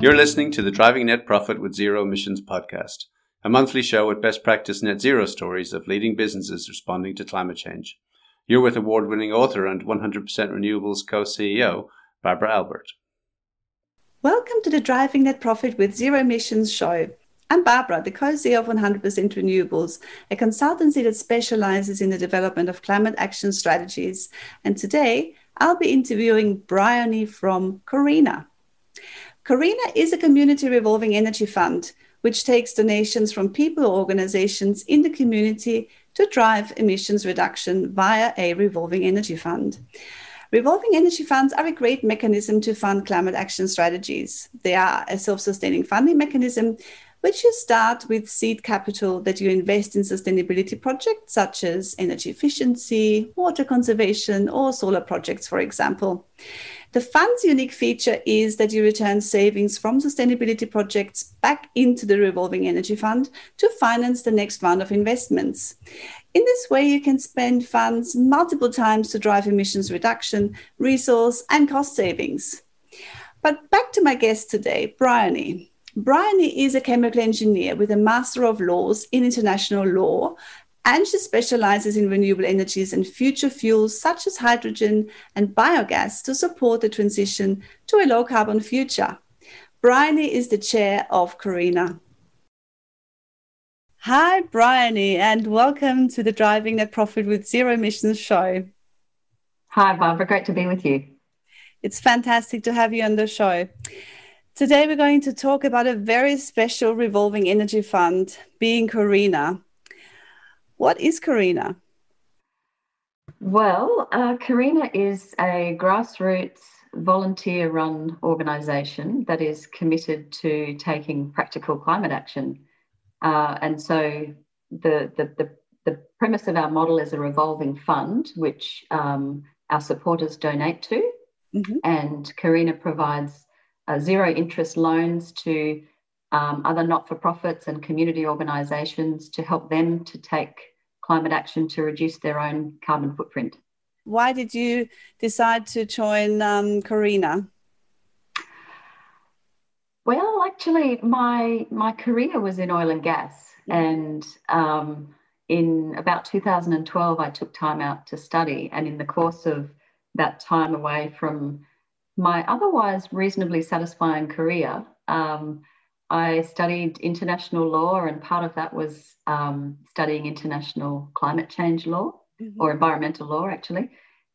You're listening to the Driving Net Profit with Zero Emissions podcast, a monthly show with best practice net zero stories of leading businesses responding to climate change. You're with award winning author and 100% Renewables co CEO, Barbara Albert. Welcome to the Driving Net Profit with Zero Emissions show. I'm Barbara, the co CEO of 100% Renewables, a consultancy that specializes in the development of climate action strategies. And today, I'll be interviewing Briony from Corena. Corena is a community revolving energy fund which takes donations from people or organizations in the community to drive emissions reduction via a revolving energy fund. Revolving energy funds are a great mechanism to fund climate action strategies. They are a self sustaining funding mechanism which you start with seed capital that you invest in sustainability projects such as energy efficiency, water conservation, or solar projects, for example. The fund's unique feature is that you return savings from sustainability projects back into the revolving energy fund to finance the next round of investments. In this way, you can spend funds multiple times to drive emissions reduction, resource, and cost savings. But back to my guest today, Briony. Briony is a chemical engineer with a Master of Laws in International Law and she specializes in renewable energies and future fuels such as hydrogen and biogas to support the transition to a low carbon future. Briony is the chair of Corena. Hi, Briony, and welcome to the Driving Net Profit with Zero Emissions show. Hi, Barbara. Great to be with you. It's fantastic to have you on the show. Today, we're going to talk about a very special revolving energy fund, being Corena. What is Corena? Well, uh, Corena is a grassroots volunteer run organisation that is committed to taking practical climate action. Uh, and so the, the, the, the, premise of our model is a revolving fund, which um, our supporters donate to. Mm-hmm. And Corena provides uh, zero interest loans to um, other not for profits and community organisations to help them to take climate action to reduce their own carbon footprint. Why did you decide to join um, Corena? Well, actually, my my career was in oil and gas, and um, in about 2012, I took time out to study, and in the course of that time away from my otherwise reasonably satisfying career, um, I studied international law, and part of that was um, studying international climate change law mm-hmm. or environmental law, actually.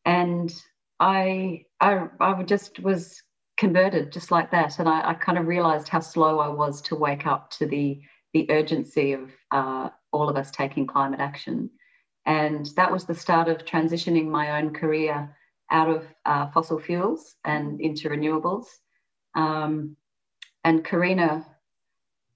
And I, I, I just was converted just like that, and I, I, kind of realized how slow I was to wake up to the the urgency of uh, all of us taking climate action. And that was the start of transitioning my own career out of uh, fossil fuels and into renewables. Um, and Corena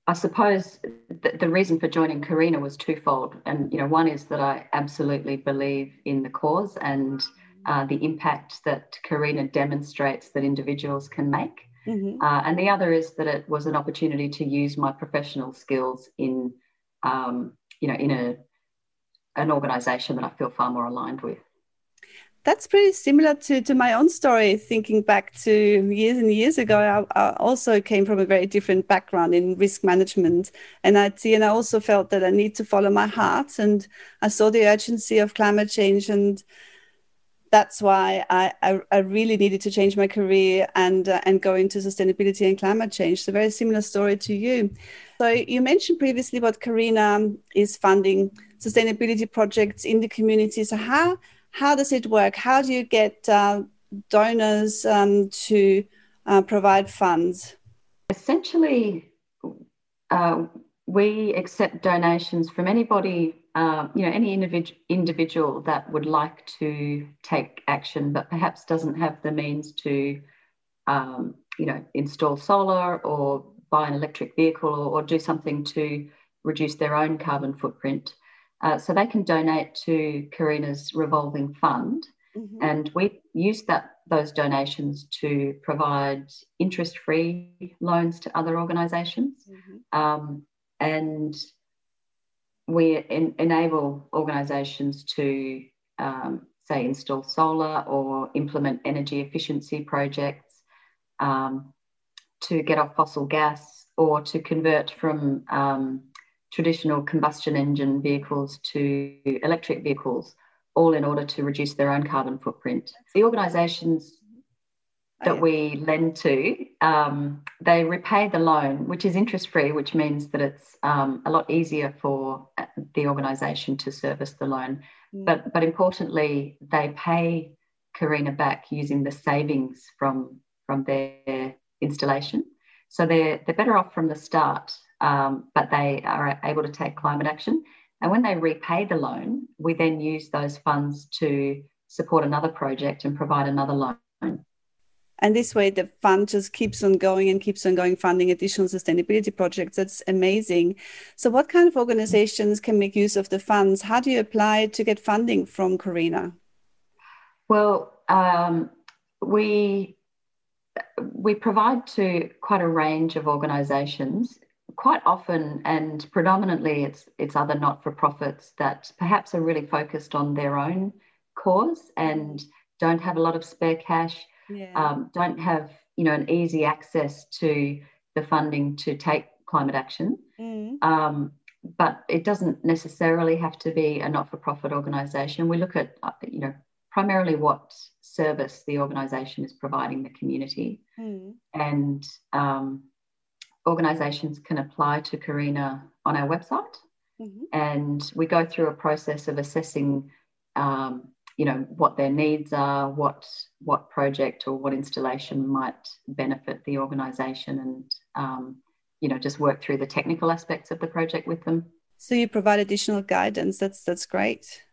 I suppose the, the reason for joining Corena was twofold. And, you know, one is that I absolutely believe in the cause and uh, the impact that Corena demonstrates that individuals can make. Mm-hmm. Uh, and the other is that it was an opportunity to use my professional skills in, um, you know, in a an organisation that I feel far more aligned with that's pretty similar to, to my own story. Thinking back to years and years ago, I, I, also came from a very different background in risk management, and I and I also felt that I need to follow my heart, and I saw the urgency of climate change, and that's why I, I, I really needed to change my career and uh, and go into sustainability and climate change. So very similar story to you. So you mentioned previously what Corena is funding sustainability projects in the community. So how how does it work? How do you get uh, donors um, to uh, provide funds? Essentially, uh, we accept donations from anybody, uh, you know, any individ- individual that would like to take action, but perhaps doesn't have the means to, um, you know, install solar or buy an electric vehicle or, or do something to reduce their own carbon footprint. Uh, so they can donate to Corena's revolving fund, mm-hmm. and we use that those donations to provide interest-free loans to other organisations, mm-hmm. um, and we en- enable organisations to um, say install solar or implement energy efficiency projects. Um, to get off fossil gas or to convert from um, traditional combustion engine vehicles to electric vehicles, all in order to reduce their own carbon footprint. The organisations that we lend to, um, they repay the loan, which is interest free, which means that it's um, a lot easier for uh, the organisation to service the loan. Mm. But but importantly, they pay Corena back using the savings from from their installation. So they're they're better off from the start, um, but they are able to take climate action. And when they repay the loan, we then use those funds to support another project and provide another loan. And this way, the fund just keeps on going and keeps on going, funding additional sustainability projects. That's amazing. So, what kind of organizations can make use of the funds? How do you apply to get funding from Corena? Well, um, we we provide to quite a range of organisations. Quite often, and predominantly, it's it's other not for profits that perhaps are really focused on their own cause and don't have a lot of spare cash yeah. um, don't have you know an easy access to the funding to take climate action. Mm. Um, but it doesn't necessarily have to be a not-for-profit organisation. We look at uh, you know primarily what service the organisation is providing the community, mm. and um, organisations can apply to Corena on our website, mm-hmm. and we go through a process of assessing um, you know what their needs are what what project or what installation might benefit the organization and um, you know just work through the technical aspects of the project with them. So you provide additional guidance. That's that's great.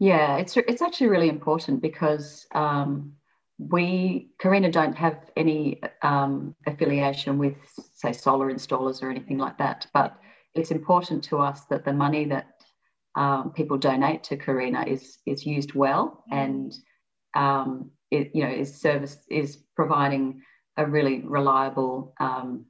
Yeah it's it's actually really important because um, we Corena don't have any um, affiliation with say solar installers or anything like that but it's important to us that the money that um, people donate to Corena is is used well mm. and um, it, you know is service is providing a really reliable um,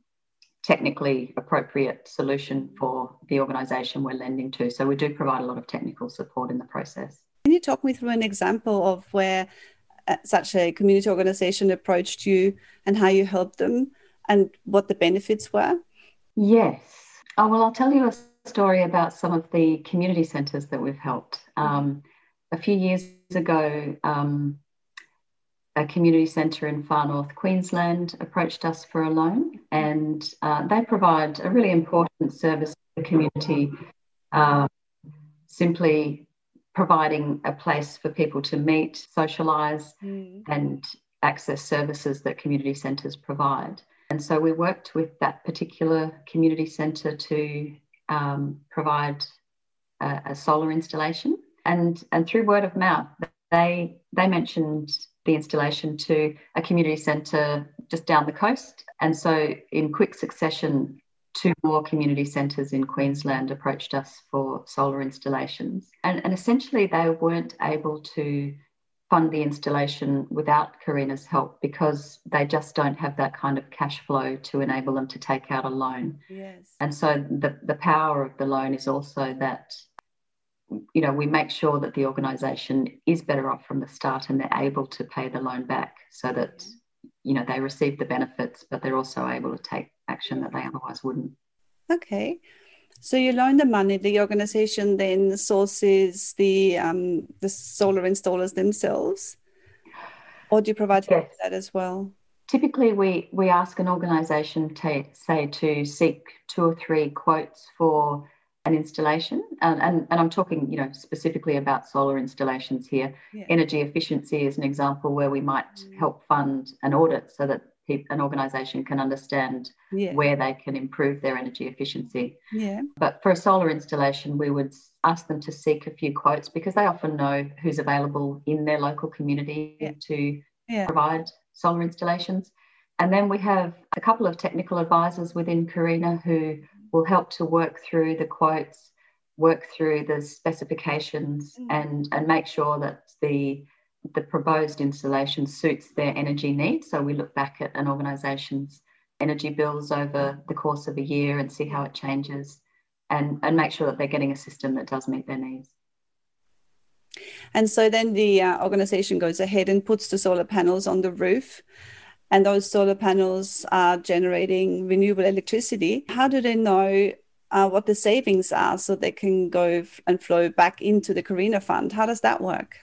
technically appropriate solution for the organisation we're lending to. So we do provide a lot of technical support in the process. Can you talk me through an example of where such a community organisation approached you and how you helped them and what the benefits were? Yes. Oh, well, I'll tell you a story about some of the community centres that we've helped. Um, a few years ago, um, a community centre in far north Queensland approached us for a loan, and uh, they provide a really important service to the community, uh, simply providing a place for people to meet, socialise, mm. and access services that community centres provide. And so we worked with that particular community centre to um, provide a, a, solar installation, and and through word of mouth, they they mentioned the installation to a community centre just down the coast, and so in quick succession, two more community centres in Queensland approached us for solar installations, and and essentially they weren't able to fund the installation without Corena's help because they just don't have that kind of cash flow to enable them to take out a loan. Yes. And so the, the power of the loan is also that, you know, we make sure that the organisation is better off from the start and they're able to pay the loan back so that, you know, they receive the benefits, but they're also able to take action that they otherwise wouldn't. Okay. So you loan the money. The organization then sources the um, the solar installers themselves, or do you provide yes. that as well? Typically, we we ask an organisation to say to seek two or three quotes for an installation, and, and, and I'm talking, you know, specifically about solar installations here. Yeah. Energy efficiency is an example where we might mm. help fund an audit so that an organisation can understand yeah. where they can improve their energy efficiency. Yeah. But for a solar installation, we would ask them to seek a few quotes because they often know who's available in their local community yeah. to yeah. provide solar installations. And then we have a couple of technical advisors within Corena who will help to work through the quotes, work through the specifications, mm. and, and make sure that the the proposed installation suits their energy needs. So we look back at an organisation's energy bills over the course of a year and see how it changes and, and make sure that they're getting a system that does meet their needs. And so then the uh, organisation goes ahead and puts the solar panels on the roof. and those solar panels are generating renewable electricity, how do they know uh, what the savings are so they can go and flow back into the Corena Fund? How does that work?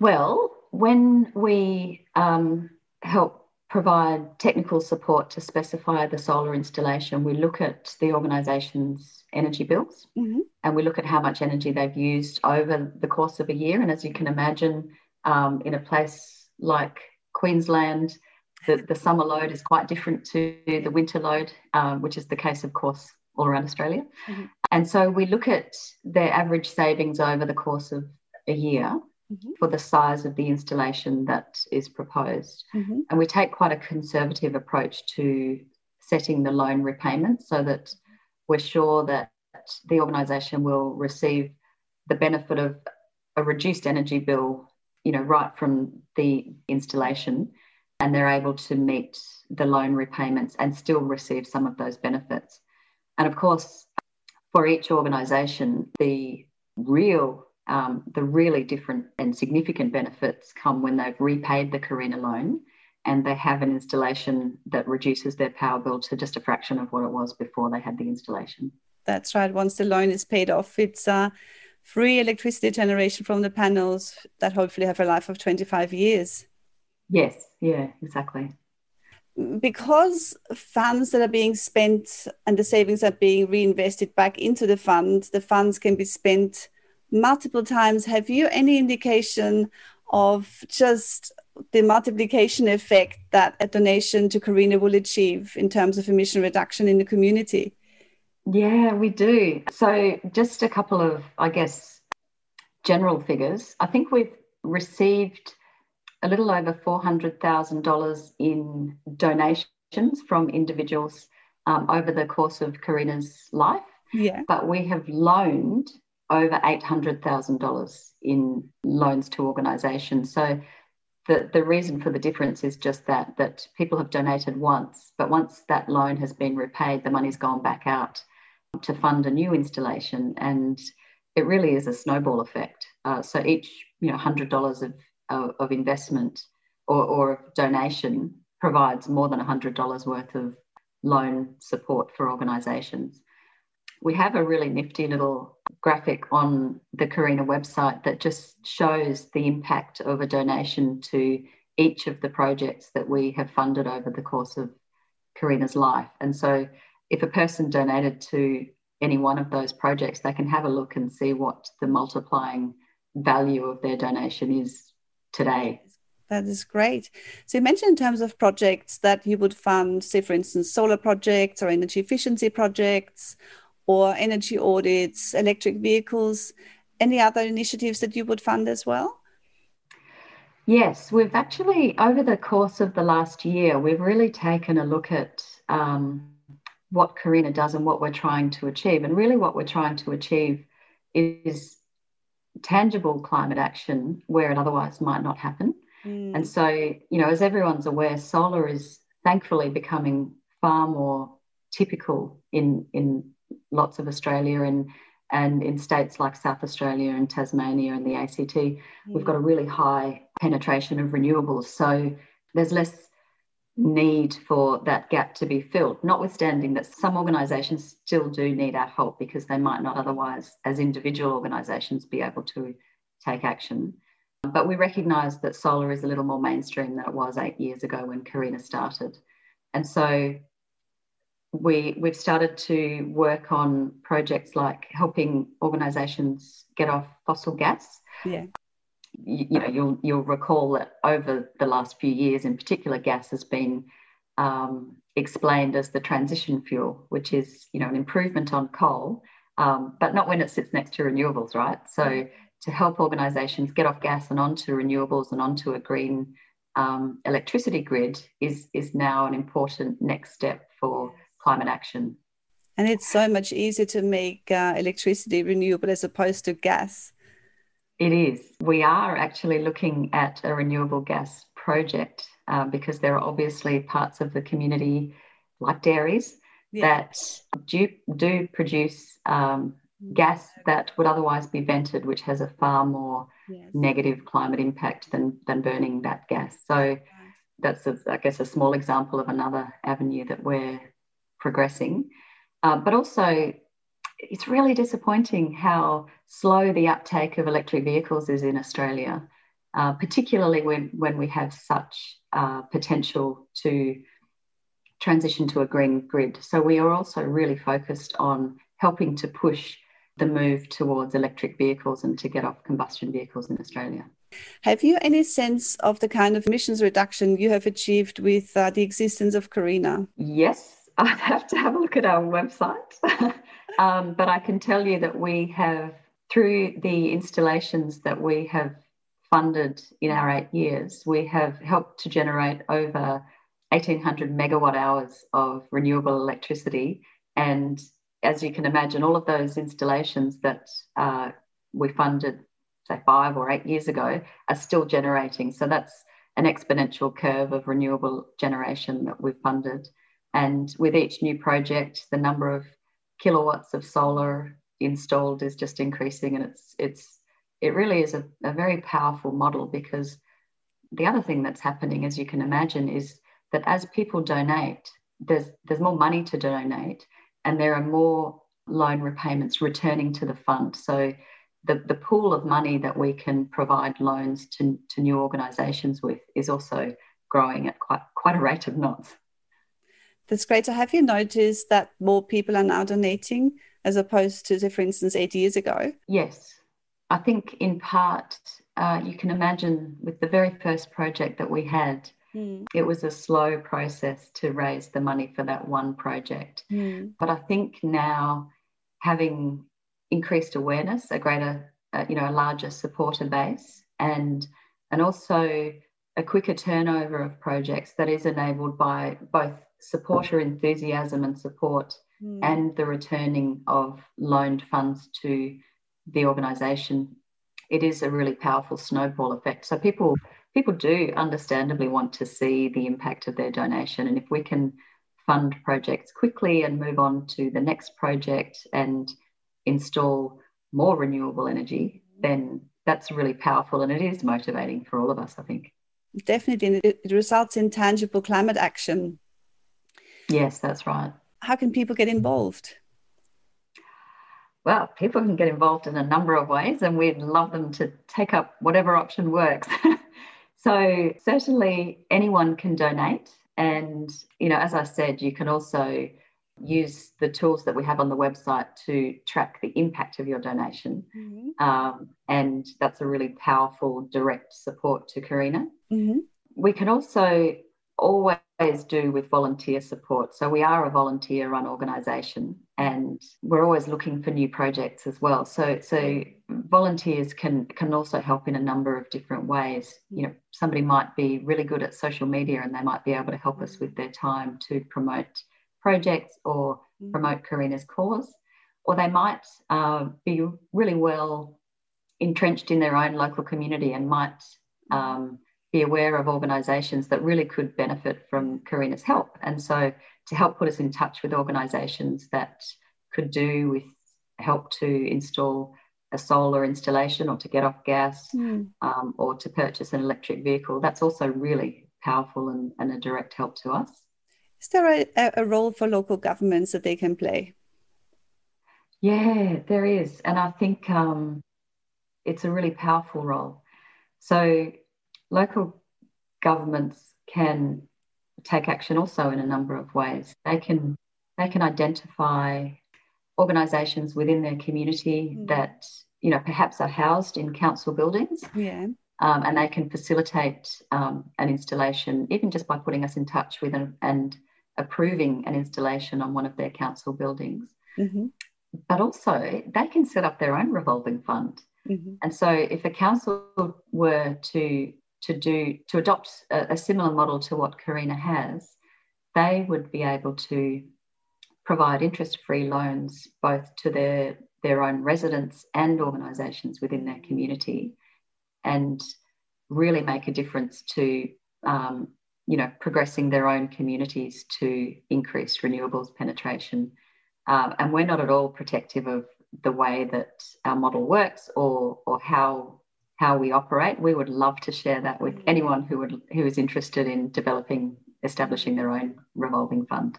Well, when we um, help provide technical support to specify the solar installation, we look at the organisation's energy bills mm-hmm. and we look at how much energy they've used over the course of a year. And as you can imagine, um, in a place like Queensland, the, the summer load is quite different to the winter load, um, which is the case, of course, all around Australia. Mm-hmm. And so we look at their average savings over the course of a year mm-hmm. for the size of the installation that is proposed. Mm-hmm. And we take quite a conservative approach to setting the loan repayment so that we're sure that the organisation will receive the benefit of a reduced energy bill, you know, right from the installation, and they're able to meet the loan repayments and still receive some of those benefits. And of course, for each organisation, the real um, the really different and significant benefits come when they've repaid the Corena loan and they have an installation that reduces their power bill to just a fraction of what it was before they had the installation. That's right. Once the loan is paid off, it's uh, free electricity generation from the panels that hopefully have a life of 25 years. Yes, yeah, exactly. Because funds that are being spent and the savings are being reinvested back into the fund, the funds can be spent multiple times. Have you any indication of just the multiplication effect that a donation to Corena will achieve in terms of emission reduction in the community? Yeah, we do. So, just a couple of, I guess, general figures. I think we've received a little over $400,000 in donations from individuals um, over the course of Corena's life. Yeah. But we have loaned over $800,000 in loans to organisations. So the, the reason for the difference is just that, that people have donated once, but once that loan has been repaid, the money's gone back out to fund a new installation. And it really is a snowball effect. Uh, so each you know, $100 of, of, of investment or, or donation provides more than $100 worth of loan support for organisations. We have a really nifty little graphic on the Corena website that just shows the impact of a donation to each of the projects that we have funded over the course of Corena's life. And so if a person donated to any one of those projects, they can have a look and see what the multiplying value of their donation is today. That is great. So you mentioned in terms of projects that you would fund, say, for instance, solar projects or energy efficiency projects or energy audits, electric vehicles. Any other initiatives that you would fund as well? Yes, we've actually, over the course of the last year, we've really taken a look at um, what Corena does and what we're trying to achieve. And really, what we're trying to achieve is tangible climate action where it otherwise might not happen. Mm. And so, you know, as everyone's aware, solar is thankfully becoming far more typical in, in lots of Australia and and in states like South Australia and Tasmania and the ACT, mm. we've got a really high penetration of renewables. So there's less need for that gap to be filled, notwithstanding that some organisations still do need our help because they might not otherwise, as individual organisations, be able to take action. But we recognise that solar is a little more mainstream than it was eight years ago when Corena started. And so we we've started to work on projects like helping organisations get off fossil gas. Yeah. You, you, know, you'll you'll recall that over the last few years, in particular, gas has been um, explained as the transition fuel, which is you know an improvement on coal, um, but not when it sits next to renewables, right? So to help organisations get off gas and onto renewables and onto a green um, electricity grid is is now an important next step for climate action. And it's so much easier to make uh, electricity renewable as opposed to gas. It is. We are actually looking at a renewable gas project uh, because there are obviously parts of the community, like dairies, yeah. that do, do produce um, gas that would otherwise be vented, which has a far more yes. negative climate impact than, than burning that gas. So that's, a, I guess, a small example of another avenue that we're progressing. Uh, but also, it's really disappointing how slow the uptake of electric vehicles is in Australia, uh, particularly when, when we have such uh, potential to transition to a green grid. So we are also really focused on helping to push the move towards electric vehicles and to get off combustion vehicles in Australia. Have you any sense of the kind of emissions reduction you have achieved with uh, the existence of Corena? Yes, I'd have to have a look at our website. um, but I can tell you that we have, through the installations that we have funded in our eight years, we have helped to generate over 1800 megawatt hours of renewable electricity. And as you can imagine, all of those installations that uh, we funded, say, five or eight years ago, are still generating. So that's an exponential curve of renewable generation that we've funded. And with each new project, the number of kilowatts of solar installed is just increasing, and it's it's it really is a, a very powerful model because the other thing that's happening, as you can imagine, is that as people donate, there's there's more money to donate, and there are more loan repayments returning to the fund. So the, the pool of money that we can provide loans to, to new organisations with is also growing at quite quite a rate of knots. That's great. So have you noticed that more people are now donating as opposed to, say, for instance, eight years ago? Yes. I think in part, uh, you can imagine with the very first project that we had, Mm. It was a slow process to raise the money for that one project. Mm. But I think now having increased awareness, a greater, uh, you know, a larger supporter base, and and also a quicker turnover of projects that is enabled by both supporter enthusiasm and support mm. and the returning of loaned funds to the organisation. It is a really powerful snowball effect. So people people do understandably want to see the impact of their donation. And if we can fund projects quickly and move on to the next project and install more renewable energy, then that's really powerful and it is motivating for all of us, I think. Definitely. It results in tangible climate action. Yes, that's right. How can people get involved? Well, people can get involved in a number of ways, and we'd love them to take up whatever option works. So certainly anyone can donate. And, you know, as I said, you can also use the tools that we have on the website to track the impact of your donation. Mm-hmm. Um, and that's a really powerful direct support to Corena. Mm-hmm. We can also always do with volunteer support. So we are a volunteer run organisation and we're always looking for new projects as well. So so volunteers can can also help in a number of different ways. You know, somebody might be really good at social media and they might be able to help us with their time to promote projects or mm-hmm. promote Corena's cause, or they might uh, be really well entrenched in their own local community and might um, be aware of organisations that really could benefit from Corena's help. And so to help put us in touch with organisations that could do with help to install a solar installation or to get off gas mm. um, or to purchase an electric vehicle, that's also really powerful and, and a direct help to us. Is there a, a role for local governments that they can play? Yeah, there is. And I think um, it's a really powerful role. So local governments can take action also in a number of ways. They can they can identify organisations within their community mm. that you know perhaps are housed in council buildings. Yeah. Um, and they can facilitate um, an installation even just by putting us in touch with an, and approving an installation on one of their council buildings. Mm-hmm. But also, they can set up their own revolving fund. Mm-hmm. And so, if a council were to to do to adopt a, a similar model to what Corena has, they would be able to provide interest-free loans both to their their own residents and organisations within their community, and really make a difference to um, you know progressing their own communities to increase renewables penetration. Um, and we're not at all protective of the way that our model works or or how how we operate. We would love to share that with anyone who would who is interested in developing, establishing their own revolving fund.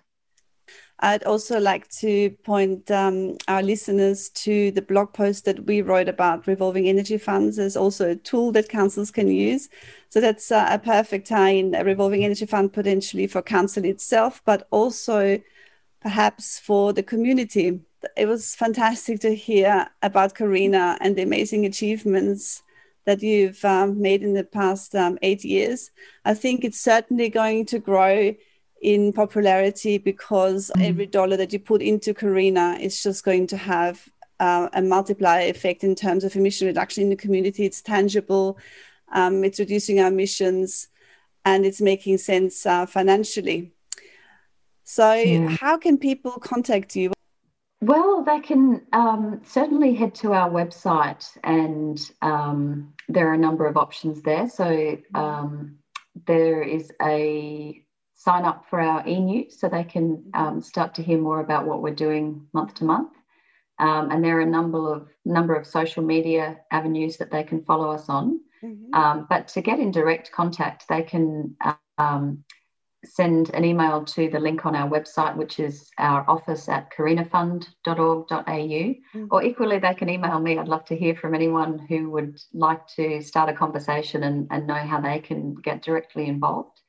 I'd also like to point um, our listeners to the blog post that we wrote about revolving energy funds as also a tool that councils can use. So that's uh, a perfect tie-in, a revolving energy fund potentially for council itself, but also perhaps for the community. It was fantastic to hear about Corena and the amazing achievements that you've um, made in the past um, eight years. I think it's certainly going to grow in popularity because mm. every dollar that you put into Corena is just going to have uh, a multiplier effect in terms of emission reduction in the community. It's tangible, um, it's reducing our emissions, and it's making sense uh, financially. So, yeah. how can people contact you? Well, they can um, certainly head to our website, and um, there are a number of options there. So, um, there is a sign up for our e-news so they can um, start to hear more about what we're doing month to month. Um, and there are a number of number of social media avenues that they can follow us on. Mm-hmm. Um, but to get in direct contact, they can um, send an email to the link on our website, which is our office at corenafund.org.au. Mm-hmm. Or equally, they can email me. I'd love to hear from anyone who would like to start a conversation and, and know how they can get directly involved.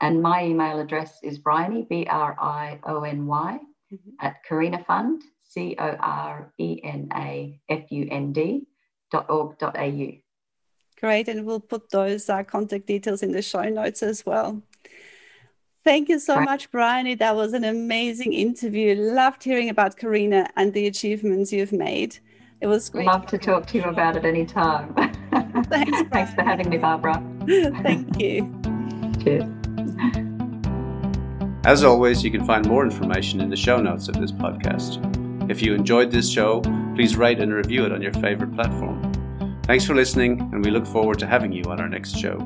And my email address is Briony, B R I O N Y, mm-hmm. at Corena Fund, C O R E N A F U N D dot org dot au. Great. And we'll put those uh, contact details in the show notes as well. Thank you so much, Briony. That was an amazing interview. Loved hearing about Corena and the achievements you've made. It was great. Love to talk to you about it anytime. Thanks, Thanks for having me, Barbara. Thank you. Cheers. As always, you can find more information in the show notes of this podcast. If you enjoyed this show, please rate and review it on your favorite platform. Thanks for listening, and we look forward to having you on our next show.